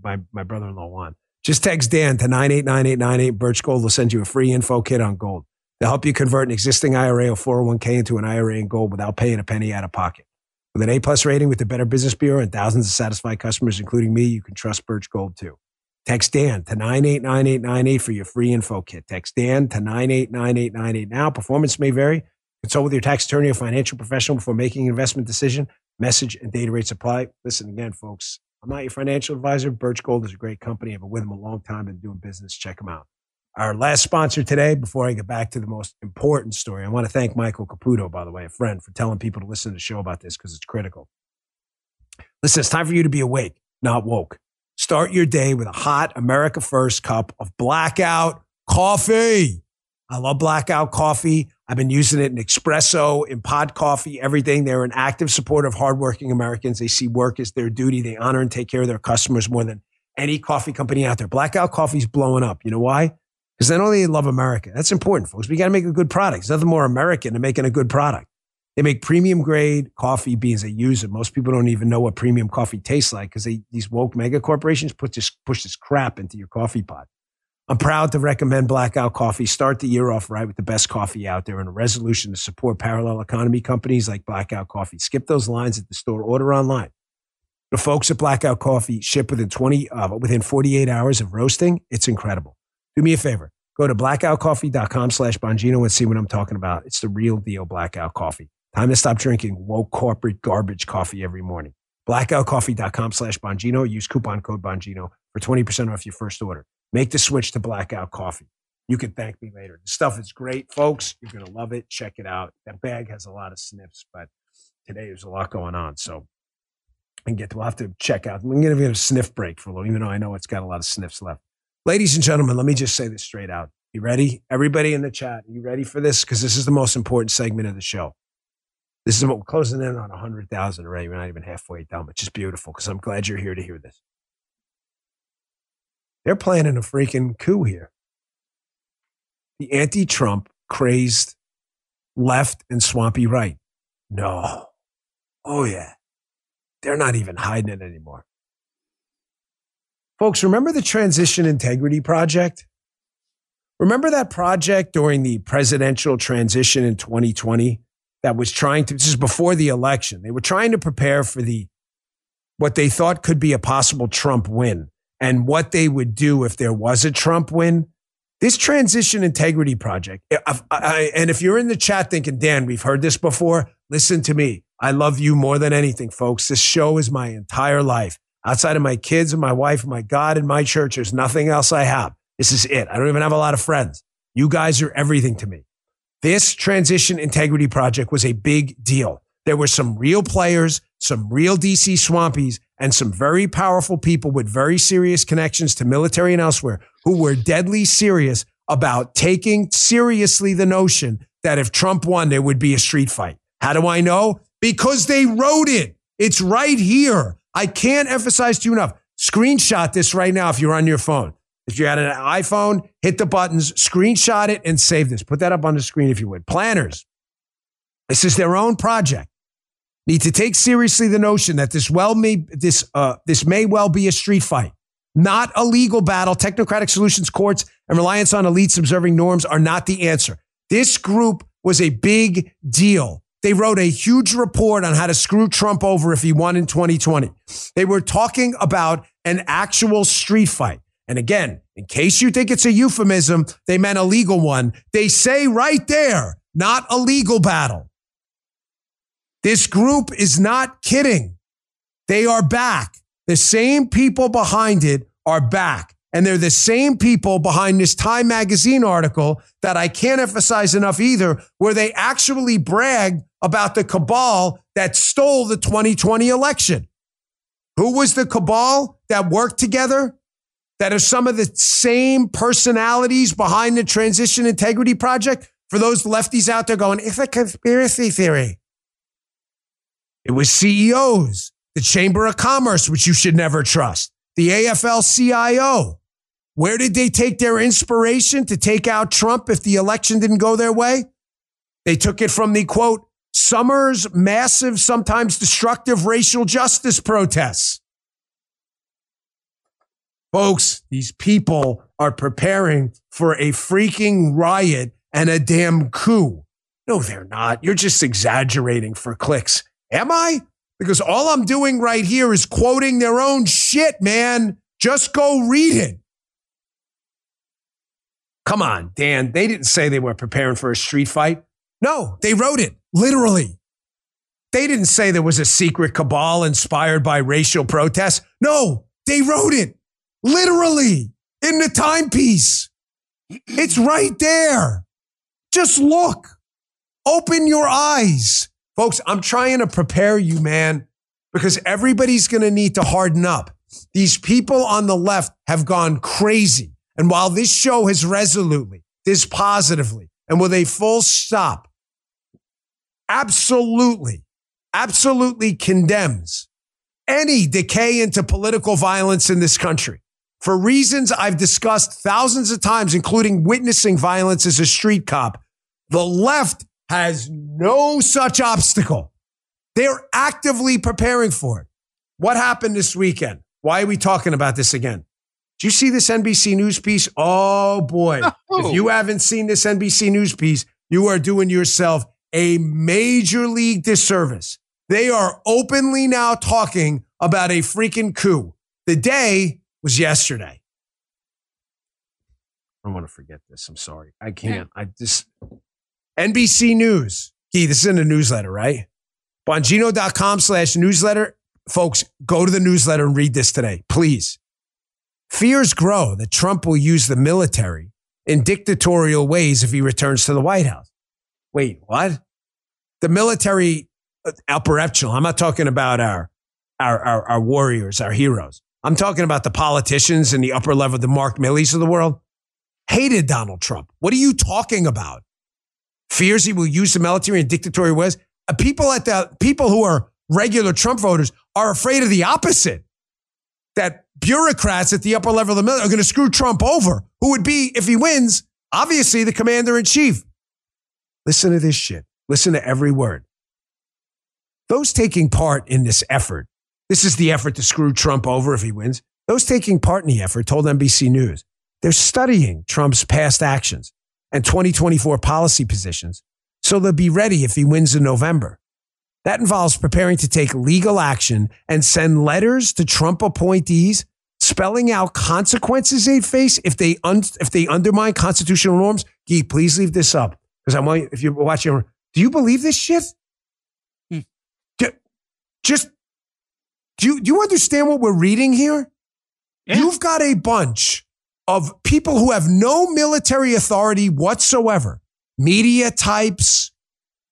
my, my brother in law won. Just text Dan to 989898. Birch Gold will send you a free info kit on gold. They'll help you convert an existing IRA or 401k into an IRA in gold without paying a penny out of pocket. With an A plus rating with the Better Business Bureau and thousands of satisfied customers, including me, you can trust Birch Gold too. Text Dan to 989898 for your free info kit. Text Dan to 989898 now. Performance may vary. Consult with your tax attorney or financial professional before making an investment decision. Message and data rates apply. Listen again, folks. I'm not your financial advisor. Birch Gold is a great company. I've been with them a long time and doing business. Check them out. Our last sponsor today, before I get back to the most important story, I want to thank Michael Caputo, by the way, a friend, for telling people to listen to the show about this because it's critical. Listen, it's time for you to be awake, not woke. Start your day with a hot America First cup of blackout coffee. I love blackout coffee. I've been using it in espresso, in pod coffee, everything. They're an active supporter of hardworking Americans. They see work as their duty. They honor and take care of their customers more than any coffee company out there. Blackout coffee's blowing up. You know why? Because not only they love America, that's important, folks. We got to make a good product. There's nothing more American than making a good product. They make premium grade coffee beans. They use it. Most people don't even know what premium coffee tastes like because these woke mega corporations put this, push this crap into your coffee pot. I'm proud to recommend Blackout Coffee. Start the year off right with the best coffee out there and a resolution to support parallel economy companies like Blackout Coffee. Skip those lines at the store. Order online. The folks at Blackout Coffee ship within 20, uh, within 48 hours of roasting. It's incredible. Do me a favor. Go to blackoutcoffee.com slash Bongino and see what I'm talking about. It's the real deal Blackout Coffee. Time to stop drinking woke corporate garbage coffee every morning. Blackoutcoffee.com slash Bongino. Use coupon code Bongino for 20% off your first order. Make the switch to Blackout Coffee. You can thank me later. The stuff is great, folks. You're going to love it. Check it out. That bag has a lot of sniffs, but today there's a lot going on. So and get to, we'll have to check out. I'm going to get a sniff break for a little, even though I know it's got a lot of sniffs left. Ladies and gentlemen, let me just say this straight out. You ready? Everybody in the chat, you ready for this? Because this is the most important segment of the show. This is what we're closing in on 100,000 already. We're not even halfway done, which is beautiful because I'm glad you're here to hear this. They're planning a freaking coup here. The anti Trump crazed left and swampy right. No. Oh, yeah. They're not even hiding it anymore. Folks, remember the Transition Integrity Project? Remember that project during the presidential transition in 2020 that was trying to, this is before the election. They were trying to prepare for the, what they thought could be a possible Trump win and what they would do if there was a Trump win. This transition integrity project, I, I, and if you're in the chat thinking, Dan, we've heard this before, listen to me. I love you more than anything, folks. This show is my entire life. Outside of my kids and my wife, my God and my church, there's nothing else I have. This is it. I don't even have a lot of friends. You guys are everything to me. This transition integrity project was a big deal. There were some real players, some real DC swampies, and some very powerful people with very serious connections to military and elsewhere who were deadly serious about taking seriously the notion that if Trump won, there would be a street fight. How do I know? Because they wrote it. It's right here. I can't emphasize to you enough. Screenshot this right now if you're on your phone. If you had an iPhone, hit the buttons, screenshot it, and save this. Put that up on the screen if you would. Planners, this is their own project. Need to take seriously the notion that this well may this uh, this may well be a street fight, not a legal battle. Technocratic solutions courts and reliance on elites observing norms are not the answer. This group was a big deal. They wrote a huge report on how to screw Trump over if he won in 2020. They were talking about an actual street fight. And again, in case you think it's a euphemism, they meant a legal one. They say right there, not a legal battle. This group is not kidding. They are back. The same people behind it are back. And they're the same people behind this Time magazine article that I can't emphasize enough either, where they actually bragged about the cabal that stole the 2020 election. Who was the cabal that worked together? That are some of the same personalities behind the Transition Integrity Project? For those lefties out there going, it's a conspiracy theory. It was CEOs, the Chamber of Commerce, which you should never trust, the AFL CIO. Where did they take their inspiration to take out Trump if the election didn't go their way? They took it from the quote, Summer's massive, sometimes destructive racial justice protests. Folks, these people are preparing for a freaking riot and a damn coup. No, they're not. You're just exaggerating for clicks. Am I? Because all I'm doing right here is quoting their own shit, man. Just go read it. Come on, Dan. They didn't say they were preparing for a street fight. No, they wrote it literally. They didn't say there was a secret cabal inspired by racial protests. No, they wrote it literally in the timepiece. It's right there. Just look. Open your eyes. Folks, I'm trying to prepare you, man, because everybody's going to need to harden up. These people on the left have gone crazy. And while this show has resolutely, this positively, and with a full stop, absolutely, absolutely condemns any decay into political violence in this country for reasons I've discussed thousands of times, including witnessing violence as a street cop. The left has no such obstacle. They're actively preparing for it. What happened this weekend? Why are we talking about this again? Do you see this NBC News piece? Oh boy.
Oh.
If you haven't seen this NBC News piece, you are doing yourself a major league disservice. They are openly now talking about a freaking coup. The day was yesterday. I want to forget this. I'm sorry. I can't. I just NBC News. Gee, this is in the newsletter, right? Bongino.com slash newsletter. Folks, go to the newsletter and read this today, please. Fears grow that Trump will use the military in dictatorial ways if he returns to the White House. Wait, what? The military uh, upper echelon. I'm not talking about our, our, our, our warriors, our heroes. I'm talking about the politicians and the upper level, the Mark Milleys of the world, hated Donald Trump. What are you talking about? Fears he will use the military in dictatorial ways. Uh, People at the people who are regular Trump voters are afraid of the opposite. That bureaucrats at the upper level of the military are going to screw Trump over, who would be, if he wins, obviously the commander in chief. Listen to this shit. Listen to every word. Those taking part in this effort, this is the effort to screw Trump over if he wins. Those taking part in the effort told NBC News they're studying Trump's past actions and 2024 policy positions so they'll be ready if he wins in November. That involves preparing to take legal action and send letters to Trump appointees spelling out consequences they'd face if they un- if they undermine constitutional norms. Gee, please leave this up because I want if you're watching. Do you believe this shit?
Hmm.
Ju- Just do you do you understand what we're reading here?
Yeah.
You've got a bunch of people who have no military authority whatsoever, media types,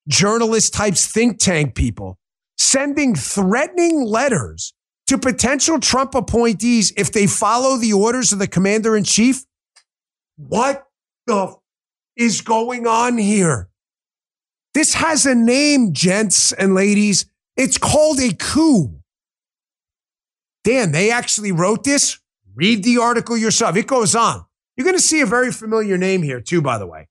journalist types, think tank people, sending threatening letters to potential Trump appointees if they follow the orders of the commander in chief. What the f- is going on here? This has a name, gents and ladies. It's called a coup. Dan, they actually wrote this. Read the article yourself. It goes on. You're going to see a very familiar name here, too, by the way.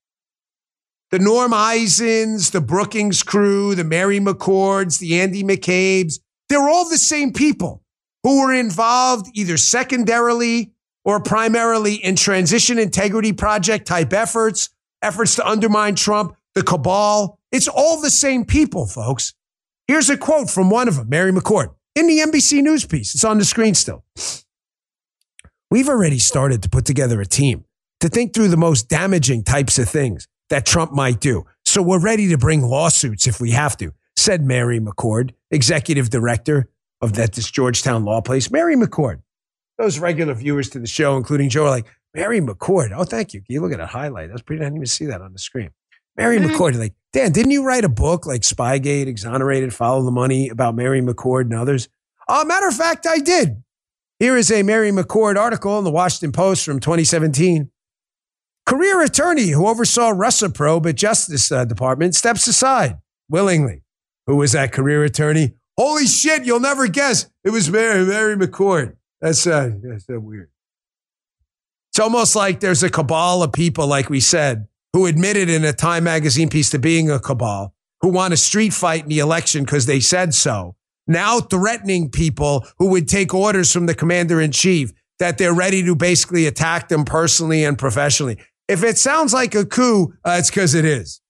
The Norm Eisens, the Brookings crew, the Mary McCords, the Andy McCabe's, they're all the same people who were involved either secondarily or primarily in transition integrity project type efforts, efforts to undermine Trump, the cabal. It's all the same people, folks. Here's a quote from one of them, Mary McCord, in the NBC News piece. It's on the screen still. We've already started to put together a team to think through the most damaging types of things that Trump might do. So we're ready to bring lawsuits if we have to, said Mary McCord, executive director of that this Georgetown law place. Mary McCord. Those regular viewers to the show, including Joe, are like, Mary McCord. Oh, thank you. You look at that highlight. That's pretty. I didn't even see that on the screen. Mary mm-hmm. McCord. Like, Dan, didn't you write a book like Spygate, Exonerated, Follow the Money about Mary McCord and others? Uh, matter of fact, I did. Here is a Mary McCord article in the Washington Post from 2017. Career attorney who oversaw Russia probe at Justice uh, Department steps aside willingly. Who was that career attorney? Holy shit, you'll never guess. It was Mary, Mary McCord. That's, uh, that's uh, weird. It's almost like there's a cabal of people, like we said, who admitted in a Time magazine piece to being a cabal, who want a street fight in the election because they said so. Now threatening people who would take orders from the commander in chief that they're ready to basically attack them personally and professionally. If it sounds like a coup, uh, it's because it is.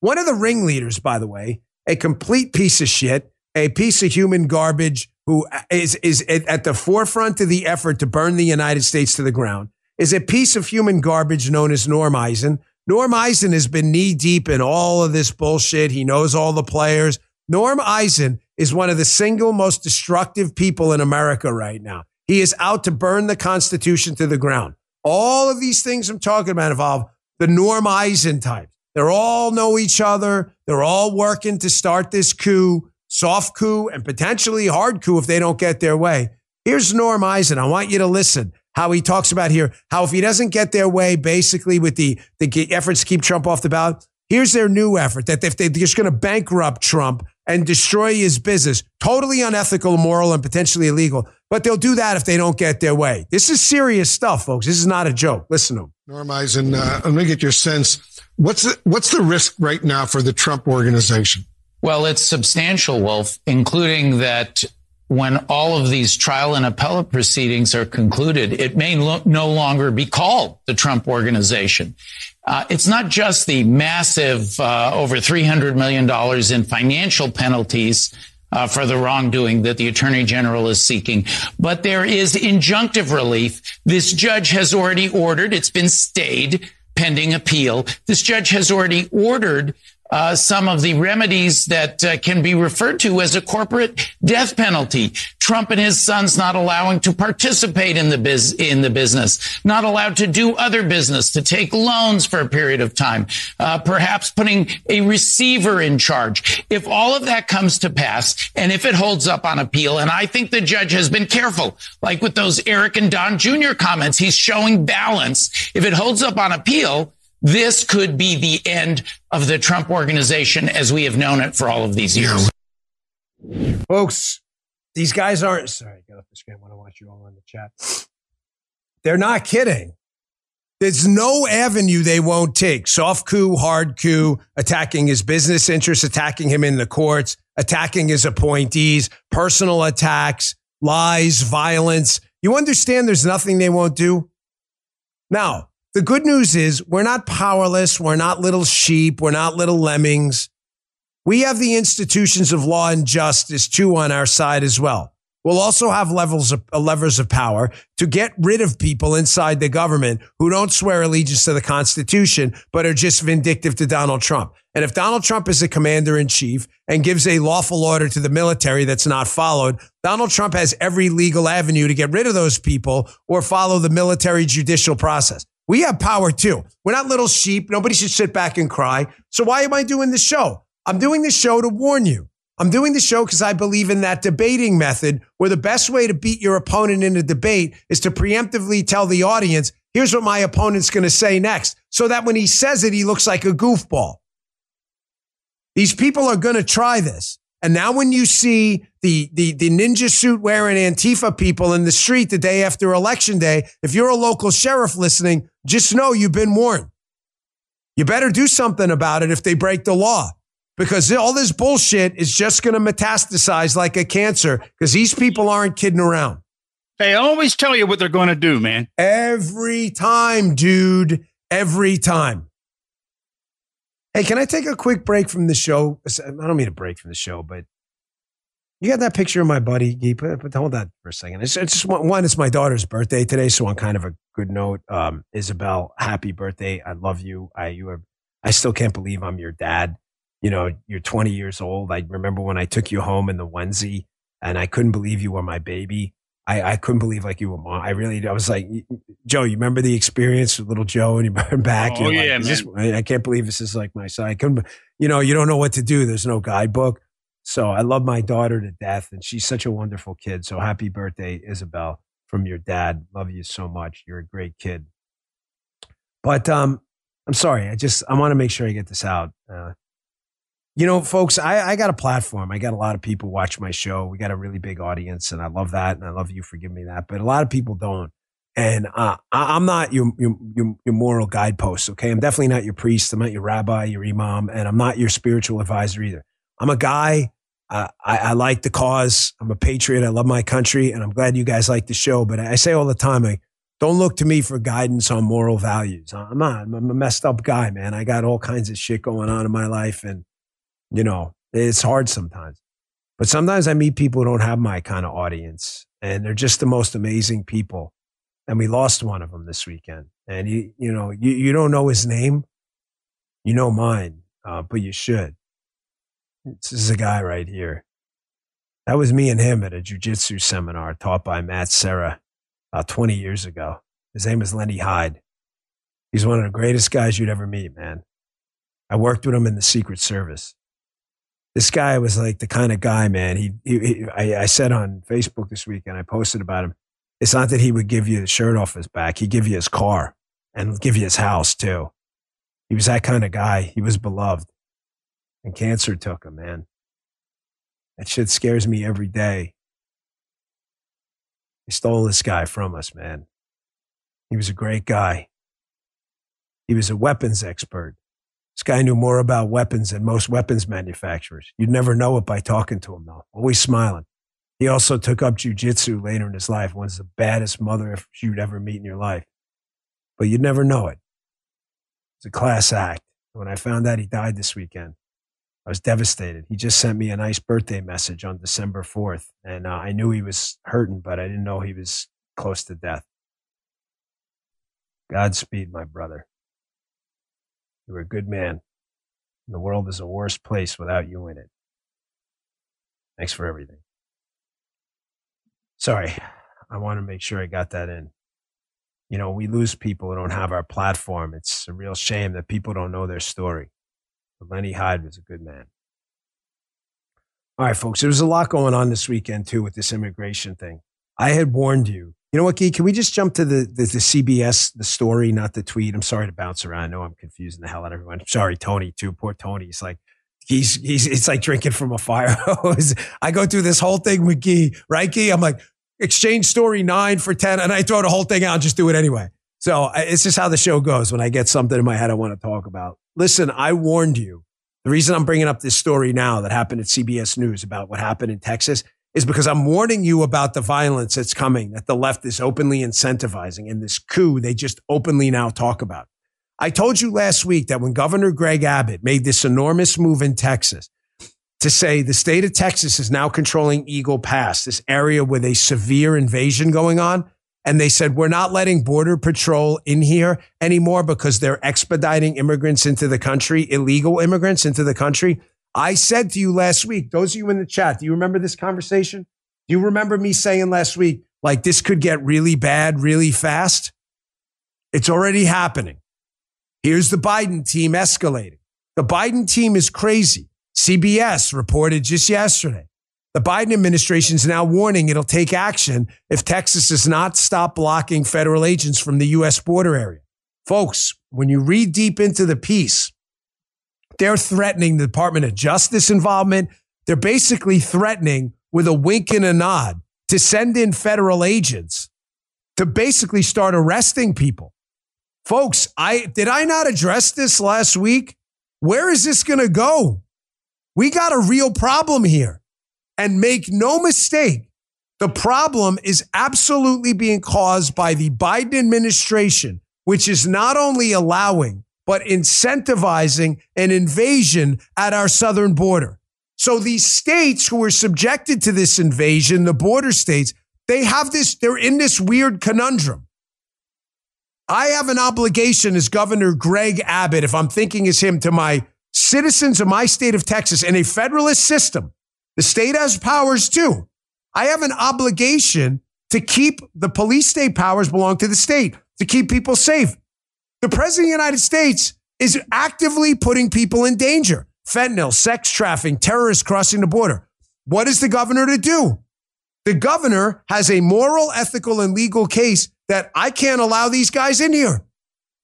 One of the ringleaders, by the way, a complete piece of shit, a piece of human garbage who is, is at the forefront of the effort to burn the United States to the ground, is a piece of human garbage known as Norm Eisen. Norm Eisen has been knee deep in all of this bullshit. He knows all the players. Norm Eisen is one of the single most destructive people in America right now. He is out to burn the Constitution to the ground. All of these things I'm talking about involve the Norm Eisen types. They're all know each other. They're all working to start this coup, soft coup, and potentially hard coup if they don't get their way. Here's Norm Eisen. I want you to listen how he talks about here how if he doesn't get their way, basically with the, the efforts to keep Trump off the ballot, here's their new effort that if they're just going to bankrupt Trump and destroy his business, totally unethical, immoral, and potentially illegal. But they'll do that if they don't get their way. This is serious stuff, folks. This is not a joke. Listen to him.
Norm Eisen, uh, let me get your sense What's the, what's the risk right now for the Trump organization?
Well, it's substantial, Wolf, including that when all of these trial and appellate proceedings are concluded, it may lo- no longer be called the Trump organization. Uh, it's not just the massive uh, over $300 million in financial penalties uh, for the wrongdoing that the attorney general is seeking. But there is injunctive relief. This judge has already ordered, it's been stayed pending appeal. This judge has already ordered uh, some of the remedies that uh, can be referred to as a corporate death penalty. Trump and his sons not allowing to participate in the biz in the business, not allowed to do other business, to take loans for a period of time, uh, perhaps putting a receiver in charge. If all of that comes to pass, and if it holds up on appeal, and I think the judge has been careful, like with those Eric and Don Jr. comments, he's showing balance. If it holds up on appeal, this could be the end of the Trump organization as we have known it for all of these years.
Folks, these guys aren't sorry, get off the screen. I want to watch you all on the chat. They're not kidding. There's no avenue they won't take. Soft coup, hard coup, attacking his business interests, attacking him in the courts, attacking his appointees, personal attacks, lies, violence. You understand there's nothing they won't do? Now, the good news is we're not powerless. We're not little sheep. We're not little lemmings. We have the institutions of law and justice too on our side as well. We'll also have levels of uh, levers of power to get rid of people inside the government who don't swear allegiance to the Constitution, but are just vindictive to Donald Trump. And if Donald Trump is the commander in chief and gives a lawful order to the military that's not followed, Donald Trump has every legal avenue to get rid of those people or follow the military judicial process. We have power too. We're not little sheep. Nobody should sit back and cry. So why am I doing this show? I'm doing this show to warn you. I'm doing the show because I believe in that debating method where the best way to beat your opponent in a debate is to preemptively tell the audience, here's what my opponent's going to say next. So that when he says it, he looks like a goofball. These people are going to try this. And now when you see the, the, the ninja suit wearing Antifa people in the street the day after election day, if you're a local sheriff listening, just know you've been warned. You better do something about it if they break the law because all this bullshit is just going to metastasize like a cancer because these people aren't kidding around.
They always tell you what they're going to do, man.
Every time, dude. Every time. Hey, can I take a quick break from the show? I don't mean a break from the show, but you got that picture of my buddy. Put, hold that for a second. It's, it's just one, one, it's my daughter's birthday today. So on kind of a good note, um, Isabel, happy birthday. I love you. I, you are, I still can't believe I'm your dad. You know, you're 20 years old. I remember when I took you home in the onesie and I couldn't believe you were my baby. I, I couldn't believe like you were mom. I really, I was like, Joe, you remember the experience with little Joe and you brought back?
Oh, yeah,
like,
man.
This, I can't believe this is like my son. I couldn't, you know, you don't know what to do. There's no guidebook. So I love my daughter to death and she's such a wonderful kid. So happy birthday, Isabel, from your dad. Love you so much. You're a great kid. But, um, I'm sorry. I just, I want to make sure I get this out. Uh, you know, folks, I, I got a platform. I got a lot of people watch my show. We got a really big audience, and I love that, and I love you for giving me that. But a lot of people don't. And uh, I, I'm not your, your your moral guidepost. Okay, I'm definitely not your priest. I'm not your rabbi, your imam, and I'm not your spiritual advisor either. I'm a guy. Uh, I, I like the cause. I'm a patriot. I love my country, and I'm glad you guys like the show. But I say all the time, I don't look to me for guidance on moral values. I'm not. I'm a messed up guy, man. I got all kinds of shit going on in my life, and you know, it's hard sometimes. But sometimes I meet people who don't have my kind of audience and they're just the most amazing people. And we lost one of them this weekend. And you, you know, you, you don't know his name. You know mine, uh, but you should. This is a guy right here. That was me and him at a jujitsu seminar taught by Matt Serra about 20 years ago. His name is Lenny Hyde. He's one of the greatest guys you'd ever meet, man. I worked with him in the Secret Service this guy was like the kind of guy, man. He, he, he I, I, said on Facebook this week, and I posted about him. It's not that he would give you the shirt off his back; he'd give you his car and give you his house too. He was that kind of guy. He was beloved, and cancer took him, man. That shit scares me every day. They stole this guy from us, man. He was a great guy. He was a weapons expert. This guy knew more about weapons than most weapons manufacturers. You'd never know it by talking to him, though. Always smiling. He also took up jujitsu later in his life. One's the baddest mother you'd ever meet in your life. But you'd never know it. It's a class act. When I found out he died this weekend, I was devastated. He just sent me a nice birthday message on December 4th. And uh, I knew he was hurting, but I didn't know he was close to death. Godspeed, my brother. You were a good man. The world is a worse place without you in it. Thanks for everything. Sorry, I want to make sure I got that in. You know, we lose people who don't have our platform. It's a real shame that people don't know their story. But Lenny Hyde was a good man. All right, folks, there was a lot going on this weekend, too, with this immigration thing. I had warned you. You know what, Gee? Can we just jump to the, the, the CBS, the story, not the tweet? I'm sorry to bounce around. I know I'm confusing the hell out of everyone. Sorry, Tony, too. Poor Tony. He's like, he's, he's, it's like drinking from a fire hose. I go through this whole thing with Gee, right, Gee? I'm like, exchange story nine for 10, and I throw the whole thing out just do it anyway. So it's just how the show goes. When I get something in my head I want to talk about. Listen, I warned you. The reason I'm bringing up this story now that happened at CBS News about what happened in Texas is because I'm warning you about the violence that's coming that the left is openly incentivizing and this coup they just openly now talk about. I told you last week that when Governor Greg Abbott made this enormous move in Texas to say the state of Texas is now controlling Eagle Pass, this area with a severe invasion going on. And they said, we're not letting Border Patrol in here anymore because they're expediting immigrants into the country, illegal immigrants into the country. I said to you last week, those of you in the chat, do you remember this conversation? Do you remember me saying last week, like this could get really bad really fast? It's already happening. Here's the Biden team escalating. The Biden team is crazy. CBS reported just yesterday. The Biden administration is now warning it'll take action if Texas does not stop blocking federal agents from the U.S. border area. Folks, when you read deep into the piece, they're threatening the Department of Justice involvement. They're basically threatening with a wink and a nod to send in federal agents to basically start arresting people. Folks, I did I not address this last week? Where is this going to go? We got a real problem here. And make no mistake, the problem is absolutely being caused by the Biden administration, which is not only allowing but incentivizing an invasion at our southern border. So these states who are subjected to this invasion, the border states, they have this, they're in this weird conundrum. I have an obligation as Governor Greg Abbott, if I'm thinking as him, to my citizens of my state of Texas in a federalist system. The state has powers too. I have an obligation to keep the police state powers belong to the state, to keep people safe. The president of the United States is actively putting people in danger. Fentanyl, sex trafficking, terrorists crossing the border. What is the governor to do? The governor has a moral, ethical, and legal case that I can't allow these guys in here.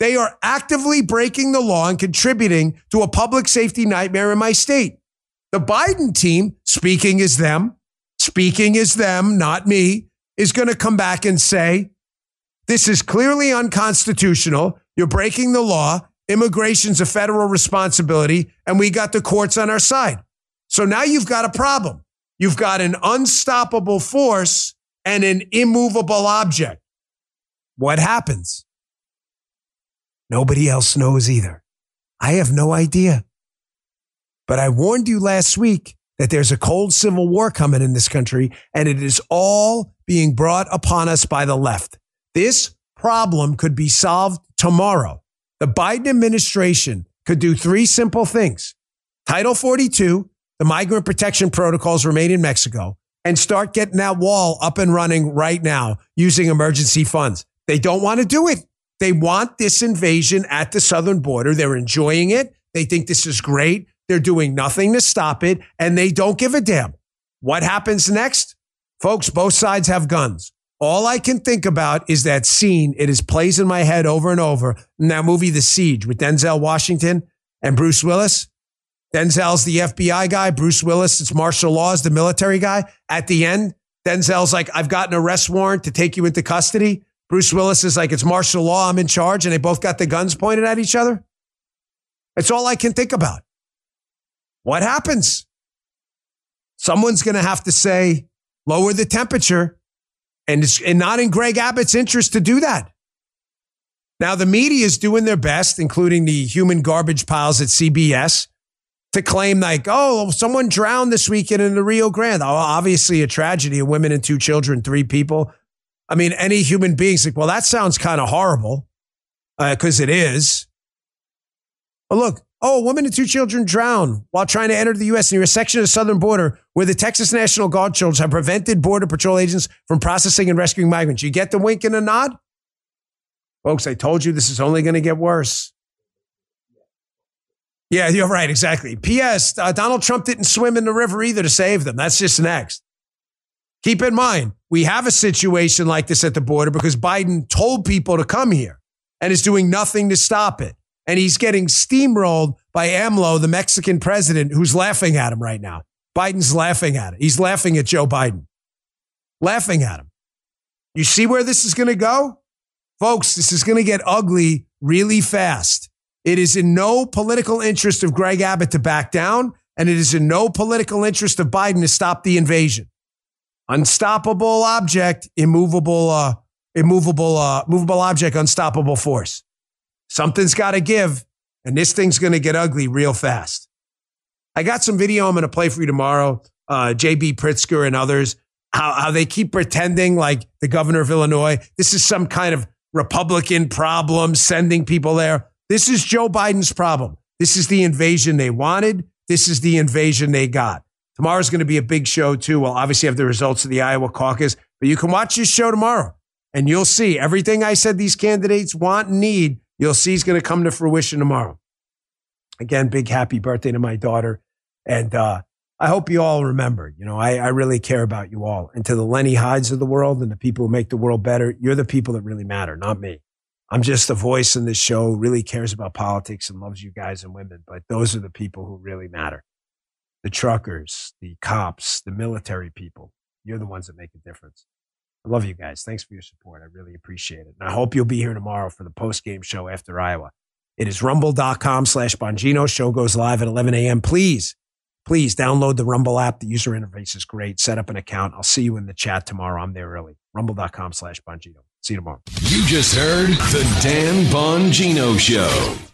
They are actively breaking the law and contributing to a public safety nightmare in my state. The Biden team, speaking as them, speaking as them, not me, is going to come back and say, this is clearly unconstitutional. You're breaking the law. Immigration's a federal responsibility, and we got the courts on our side. So now you've got a problem. You've got an unstoppable force and an immovable object. What happens? Nobody else knows either. I have no idea. But I warned you last week that there's a cold civil war coming in this country, and it is all being brought upon us by the left. This problem could be solved tomorrow. The Biden administration could do three simple things Title 42, the migrant protection protocols remain in Mexico, and start getting that wall up and running right now using emergency funds. They don't want to do it. They want this invasion at the southern border. They're enjoying it. They think this is great. They're doing nothing to stop it, and they don't give a damn. What happens next? Folks, both sides have guns. All I can think about is that scene. It is plays in my head over and over in that movie, The Siege, with Denzel Washington and Bruce Willis. Denzel's the FBI guy. Bruce Willis, it's martial law, is the military guy. At the end, Denzel's like, I've got an arrest warrant to take you into custody. Bruce Willis is like, it's martial law. I'm in charge. And they both got the guns pointed at each other. That's all I can think about. What happens? Someone's going to have to say, lower the temperature. And it's and not in Greg Abbott's interest to do that. Now, the media is doing their best, including the human garbage piles at CBS, to claim like, oh, someone drowned this weekend in the Rio Grande. Oh, obviously a tragedy, a women and two children, three people. I mean, any human being's like, well, that sounds kind of horrible because uh, it is. But look, oh, a woman and two children drown while trying to enter the U.S. near a section of the southern border where the Texas National Guard soldiers have prevented Border Patrol agents from processing and rescuing migrants. You get the wink and a nod? Folks, I told you this is only going to get worse. Yeah, you're right. Exactly. P.S. Uh, Donald Trump didn't swim in the river either to save them. That's just next. Keep in mind, we have a situation like this at the border because Biden told people to come here and is doing nothing to stop it. And he's getting steamrolled by AMLO, the Mexican president, who's laughing at him right now. Biden's laughing at it. He's laughing at Joe Biden, laughing at him. You see where this is going to go? Folks, this is going to get ugly really fast. It is in no political interest of Greg Abbott to back down, and it is in no political interest of Biden to stop the invasion. Unstoppable object, immovable, uh, immovable, uh, movable object, unstoppable force. Something's got to give, and this thing's going to get ugly real fast. I got some video I'm going to play for you tomorrow. Uh, JB Pritzker and others, how, how they keep pretending like the governor of Illinois, this is some kind of Republican problem, sending people there. This is Joe Biden's problem. This is the invasion they wanted. This is the invasion they got. Tomorrow's going to be a big show, too. We'll obviously have the results of the Iowa caucus, but you can watch this show tomorrow and you'll see everything I said these candidates want and need you'll see is going to come to fruition tomorrow. Again, big happy birthday to my daughter. And uh, I hope you all remember, you know, I, I really care about you all. And to the Lenny Hydes of the world and the people who make the world better, you're the people that really matter, not me. I'm just a voice in this show, really cares about politics and loves you guys and women. But those are the people who really matter the truckers, the cops, the military people. You're the ones that make a difference. I love you guys. Thanks for your support. I really appreciate it. And I hope you'll be here tomorrow for the post game show after Iowa. It is rumble.com slash Bongino. Show goes live at 11 a.m. Please, please download the Rumble app. The user interface is great. Set up an account. I'll see you in the chat tomorrow. I'm there early. Rumble.com slash Bongino. See you tomorrow.
You just heard the Dan Bongino Show.